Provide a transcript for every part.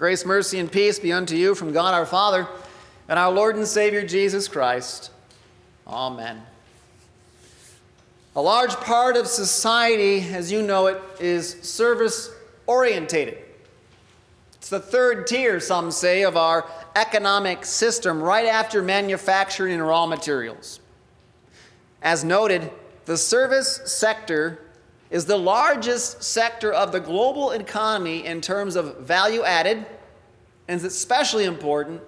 Grace, mercy, and peace be unto you from God our Father and our Lord and Savior Jesus Christ. Amen. A large part of society, as you know it, is service orientated. It's the third tier, some say, of our economic system, right after manufacturing and raw materials. As noted, the service sector is the largest sector of the global economy in terms of value added, and is especially important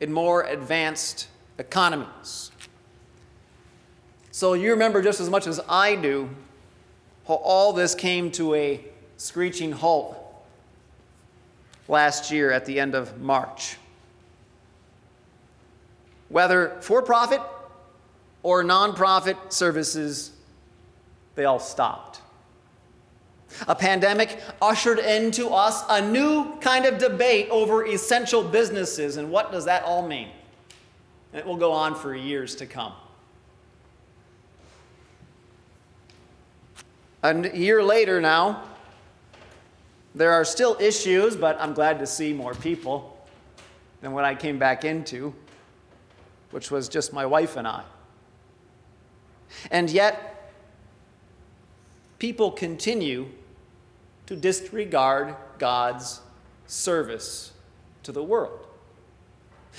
in more advanced economies. So you remember just as much as I do how all this came to a screeching halt last year at the end of March. Whether for profit or nonprofit services, they all stopped. A pandemic ushered into us a new kind of debate over essential businesses and what does that all mean? And it will go on for years to come. A year later now, there are still issues, but I'm glad to see more people than what I came back into, which was just my wife and I. And yet, people continue to disregard God's service to the world.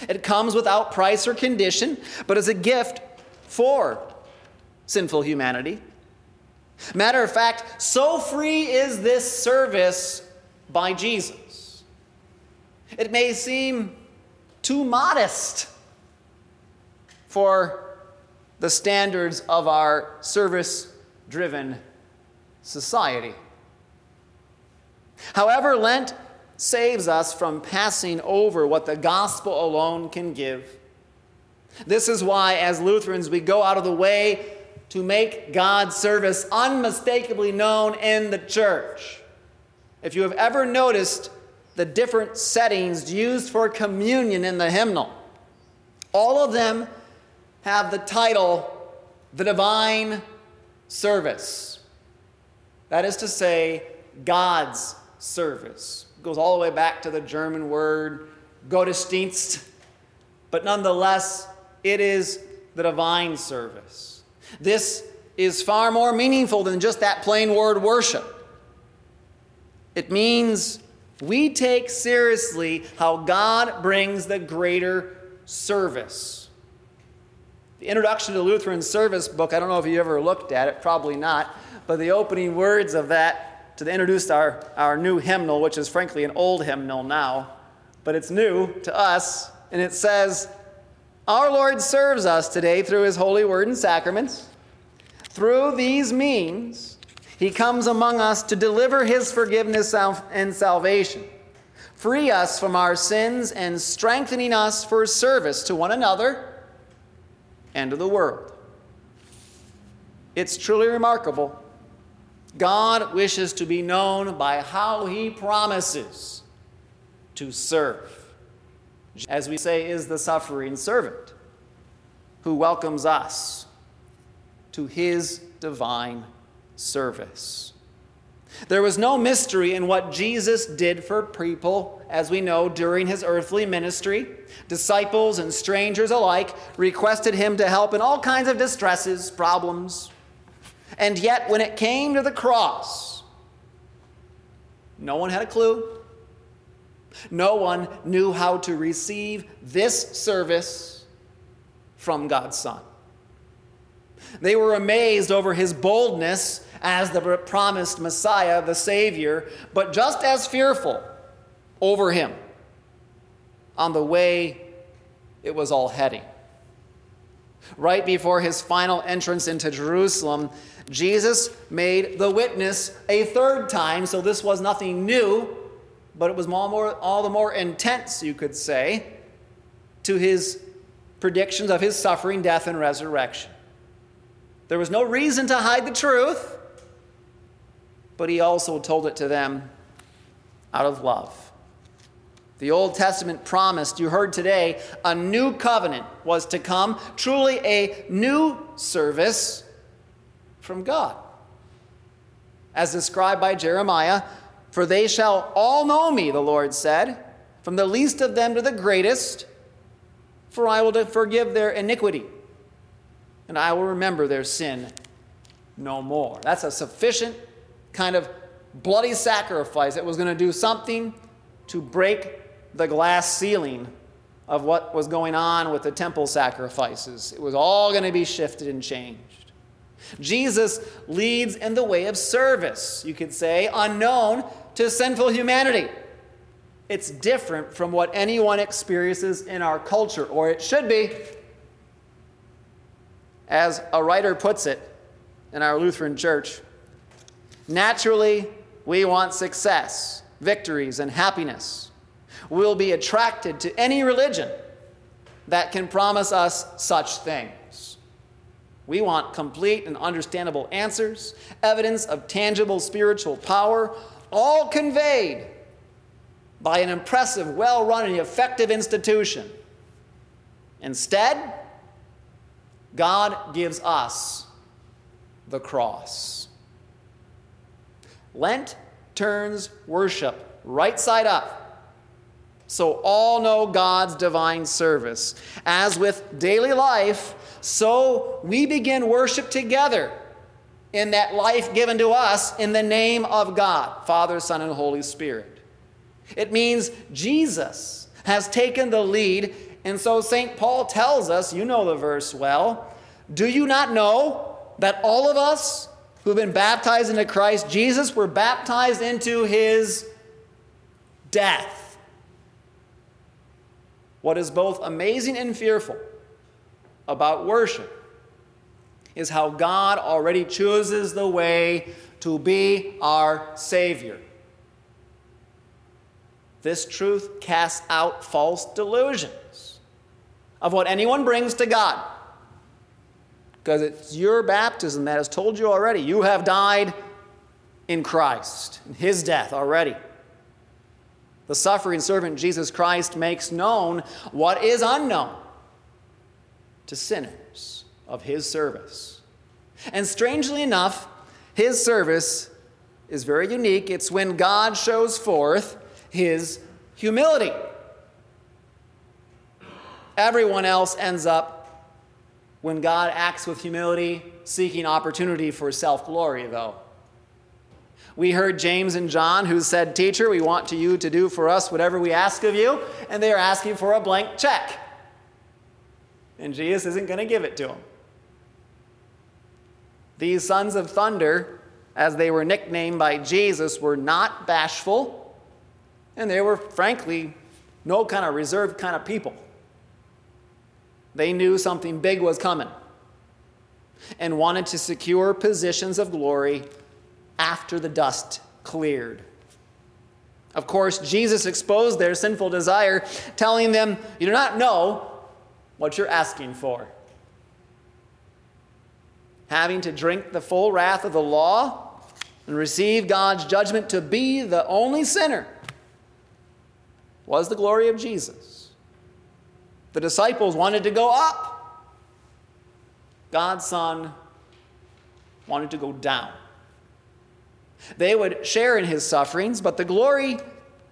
It comes without price or condition, but as a gift for sinful humanity. Matter of fact, so free is this service by Jesus. It may seem too modest for the standards of our service driven society. However, Lent saves us from passing over what the gospel alone can give. This is why, as Lutherans, we go out of the way to make God's service unmistakably known in the church. If you have ever noticed the different settings used for communion in the hymnal, all of them have the title, The Divine Service. That is to say, God's service. It goes all the way back to the German word Gottesdienst, but nonetheless, it is the divine service. This is far more meaningful than just that plain word worship. It means we take seriously how God brings the greater service. The introduction to the Lutheran service book, I don't know if you ever looked at it, probably not, but the opening words of that to introduce our, our new hymnal, which is frankly an old hymnal now, but it's new to us. And it says, Our Lord serves us today through his holy word and sacraments. Through these means, he comes among us to deliver his forgiveness and salvation, free us from our sins, and strengthening us for service to one another and to the world. It's truly remarkable God wishes to be known by how he promises to serve. As we say, is the suffering servant who welcomes us to his divine service. There was no mystery in what Jesus did for people, as we know, during his earthly ministry. Disciples and strangers alike requested him to help in all kinds of distresses, problems, and yet, when it came to the cross, no one had a clue. No one knew how to receive this service from God's Son. They were amazed over his boldness as the promised Messiah, the Savior, but just as fearful over him on the way it was all heading. Right before his final entrance into Jerusalem, Jesus made the witness a third time, so this was nothing new, but it was all, more, all the more intense, you could say, to his predictions of his suffering, death, and resurrection. There was no reason to hide the truth, but he also told it to them out of love. The Old Testament promised, you heard today, a new covenant was to come, truly a new service from God. As described by Jeremiah, for they shall all know me, the Lord said, from the least of them to the greatest, for I will forgive their iniquity, and I will remember their sin no more. That's a sufficient kind of bloody sacrifice that was going to do something to break the glass ceiling of what was going on with the temple sacrifices. It was all going to be shifted and changed. Jesus leads in the way of service, you could say, unknown to sinful humanity. It's different from what anyone experiences in our culture, or it should be. As a writer puts it in our Lutheran church, naturally, we want success, victories, and happiness. We'll be attracted to any religion that can promise us such things. We want complete and understandable answers, evidence of tangible spiritual power, all conveyed by an impressive, well run, and effective institution. Instead, God gives us the cross. Lent turns worship right side up so all know God's divine service. As with daily life, so we begin worship together in that life given to us in the name of God, Father, Son, and Holy Spirit. It means Jesus has taken the lead, and so St. Paul tells us, you know the verse well, do you not know that all of us who've been baptized into Christ Jesus were baptized into his death? What is both amazing and fearful about worship is how God already chooses the way to be our Savior. This truth casts out false delusions of what anyone brings to God. Because it's your baptism that has told you already you have died in Christ, in His death already. The suffering servant Jesus Christ makes known what is unknown to sinners of His service. And strangely enough, His service is very unique. It's when God shows forth his humility. Everyone else ends up, when God acts with humility, seeking opportunity for self glory, though. We heard James and John who said, Teacher, we want to you to do for us whatever we ask of you, and they are asking for a blank check. And Jesus isn't going to give it to them. These sons of thunder, as they were nicknamed by Jesus, were not bashful and they were, frankly, no kind of reserved kind of people. They knew something big was coming and wanted to secure positions of glory after the dust cleared. Of course, Jesus exposed their sinful desire, telling them, You do not know what you're asking for. Having to drink the full wrath of the law and receive God's judgment to be the only sinner was the glory of Jesus. The disciples wanted to go up, God's Son wanted to go down. They would share in his sufferings, but the glory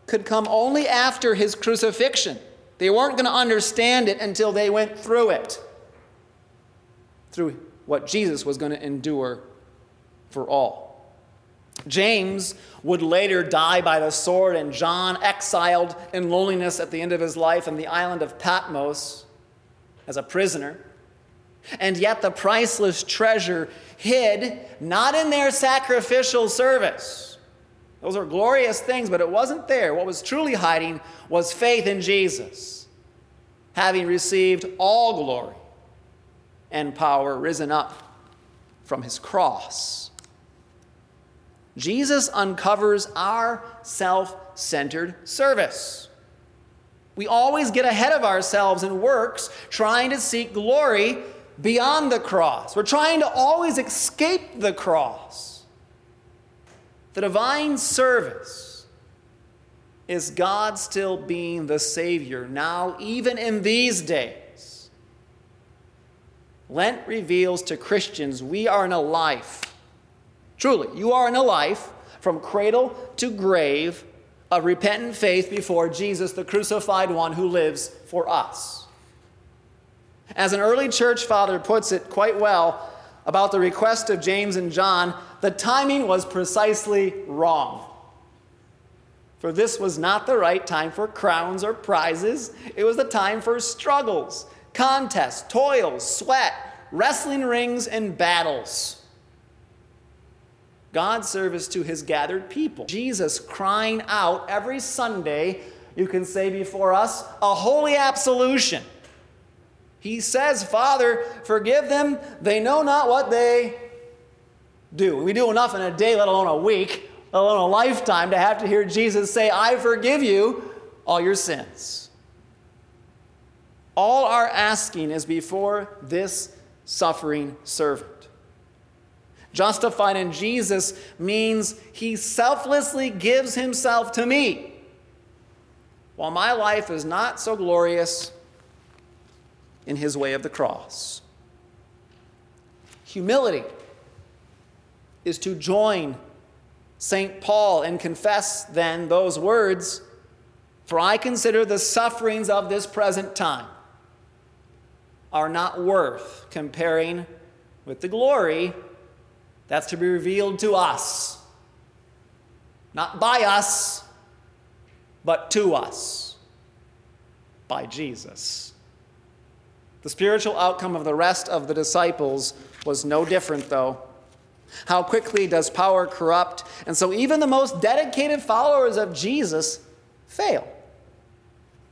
could come only after his crucifixion. They weren't going to understand it until they went through it, through what Jesus was going to endure for all. James would later die by the sword, and John exiled in loneliness at the end of his life on the island of Patmos as a prisoner. And yet, the priceless treasure hid not in their sacrificial service. Those are glorious things, but it wasn't there. What was truly hiding was faith in Jesus, having received all glory and power risen up from his cross. Jesus uncovers our self centered service. We always get ahead of ourselves in works trying to seek glory beyond the cross. We're trying to always escape the cross. The divine service is God still being the Savior now, even in these days. Lent reveals to Christians we are in a life Truly, you are in a life from cradle to grave of repentant faith before Jesus, the crucified one who lives for us. As an early church father puts it quite well about the request of James and John, the timing was precisely wrong. For this was not the right time for crowns or prizes. It was the time for struggles, contests, toils, sweat, wrestling rings, and battles. God's service to his gathered people. Jesus crying out every Sunday, you can say before us, a holy absolution. He says, Father, forgive them. They know not what they do. We do enough in a day, let alone a week, let alone a lifetime, to have to hear Jesus say, I forgive you all your sins. All our asking is before this suffering servant. Justified in Jesus means he selflessly gives himself to me. While my life is not so glorious in his way of the cross. Humility is to join St. Paul and confess then those words For I consider the sufferings of this present time are not worth comparing with the glory that's to be revealed to us. Not by us, but to us. By Jesus. The spiritual outcome of the rest of the disciples was no different, though. How quickly does power corrupt? And so, even the most dedicated followers of Jesus fail.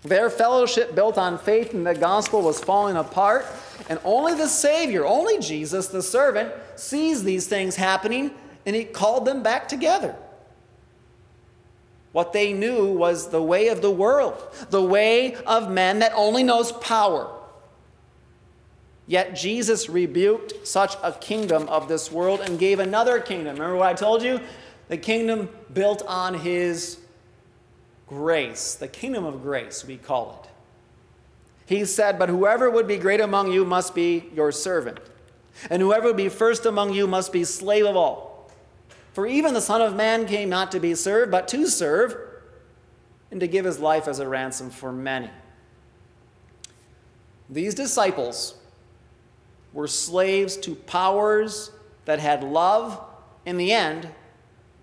Their fellowship built on faith in the gospel was falling apart, and only the Savior, only Jesus, the servant, sees these things happening, and he called them back together. What they knew was the way of the world, the way of men that only knows power. Yet Jesus rebuked such a kingdom of this world and gave another kingdom. Remember what I told you? The kingdom built on his grace, the kingdom of grace, we call it. He said, But whoever would be great among you must be your servant, and whoever would be first among you must be slave of all. For even the Son of Man came not to be served, but to serve, and to give his life as a ransom for many. These disciples were slaves to powers that had love, in the end,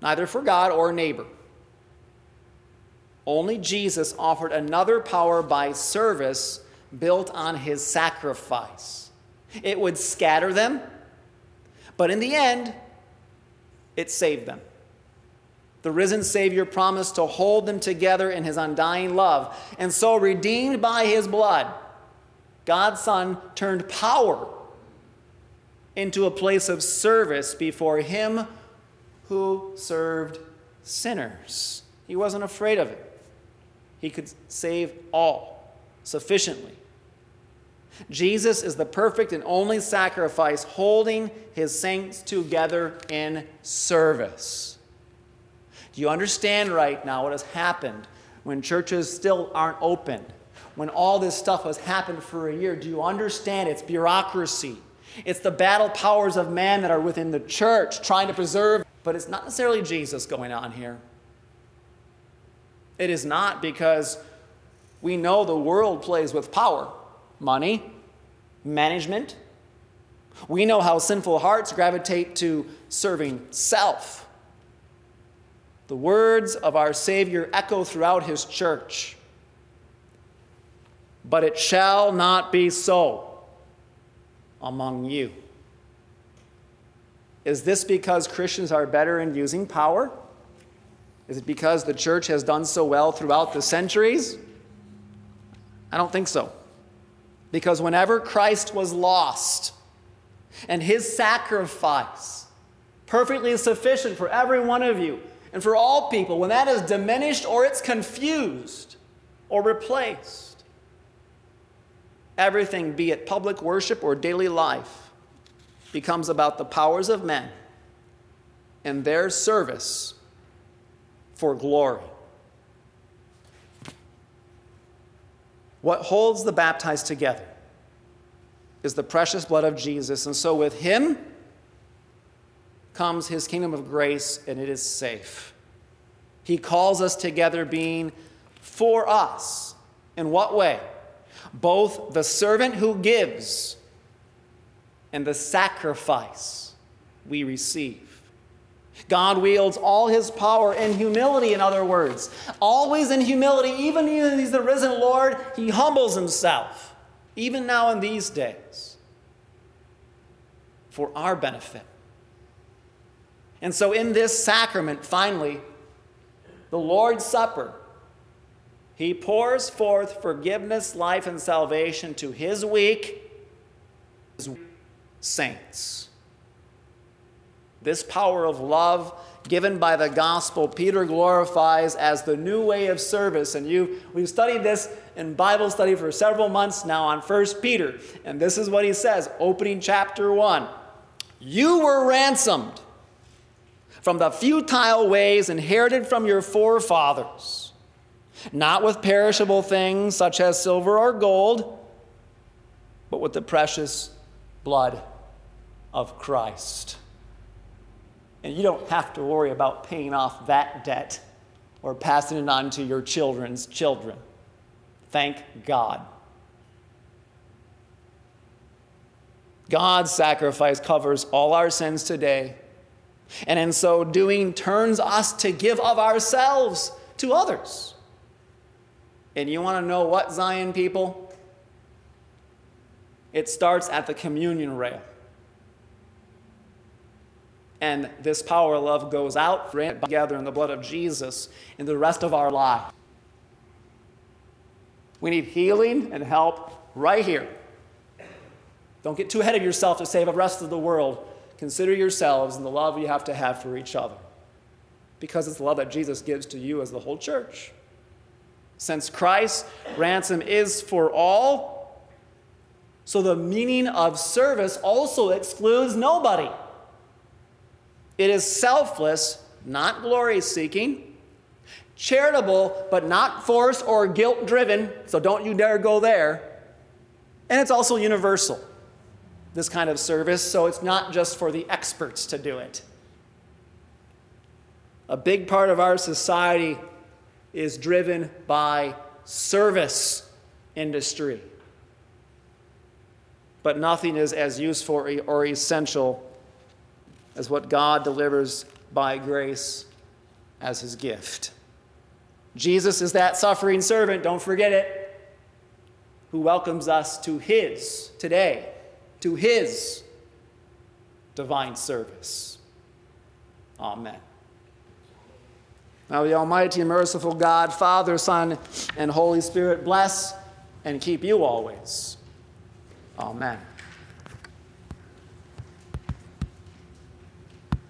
neither for God or neighbor. Only Jesus offered another power by service built on his sacrifice. It would scatter them, but in the end, it saved them. The risen Savior promised to hold them together in his undying love. And so, redeemed by his blood, God's Son turned power into a place of service before him who served sinners. He wasn't afraid of it. He could save all sufficiently. Jesus is the perfect and only sacrifice holding his saints together in service. Do you understand right now what has happened when churches still aren't open? When all this stuff has happened for a year, do you understand it's bureaucracy? It's the battle powers of man that are within the church trying to preserve, but it's not necessarily Jesus going on here. It is not because we know the world plays with power, money, management. We know how sinful hearts gravitate to serving self. The words of our Savior echo throughout his church. But it shall not be so among you. Is this because Christians are better in using power? Is it because the church has done so well throughout the centuries? I don't think so. Because whenever Christ was lost and his sacrifice, perfectly sufficient for every one of you and for all people, when that is diminished or it's confused or replaced, everything, be it public worship or daily life, becomes about the powers of men and their service for glory. What holds the baptized together is the precious blood of Jesus. And so with him comes his kingdom of grace, and it is safe. He calls us together being for us. In what way? Both the servant who gives and the sacrifice we receive. God wields all his power in humility, in other words. Always in humility, even when he's the risen Lord, he humbles himself, even now in these days, for our benefit. And so, in this sacrament, finally, the Lord's Supper, he pours forth forgiveness, life, and salvation to his weak saints. This power of love given by the gospel, Peter glorifies as the new way of service. And you, we've studied this in Bible study for several months now on 1 Peter. And this is what he says, opening chapter 1. You were ransomed from the futile ways inherited from your forefathers, not with perishable things such as silver or gold, but with the precious blood of Christ. And you don't have to worry about paying off that debt or passing it on to your children's children. Thank God. God's sacrifice covers all our sins today, and in so doing, turns us to give of ourselves to others. And you want to know what, Zion people? It starts at the communion rail. And this power of love goes out together in the blood of Jesus in the rest of our life. We need healing and help right here. Don't get too ahead of yourself to save the rest of the world. Consider yourselves and the love you have to have for each other. Because it's the love that Jesus gives to you as the whole church. Since Christ's ransom is for all, so the meaning of service also excludes nobody. It is selfless, not glory seeking, charitable, but not forced or guilt driven, so don't you dare go there. And it's also universal, this kind of service, so it's not just for the experts to do it. A big part of our society is driven by service industry. But nothing is as useful or essential as what God delivers by grace as his gift. Jesus is that suffering servant, don't forget it, who welcomes us to his today, to his divine service. Amen. Now, the Almighty and merciful God, Father, Son, and Holy Spirit bless and keep you always. Amen.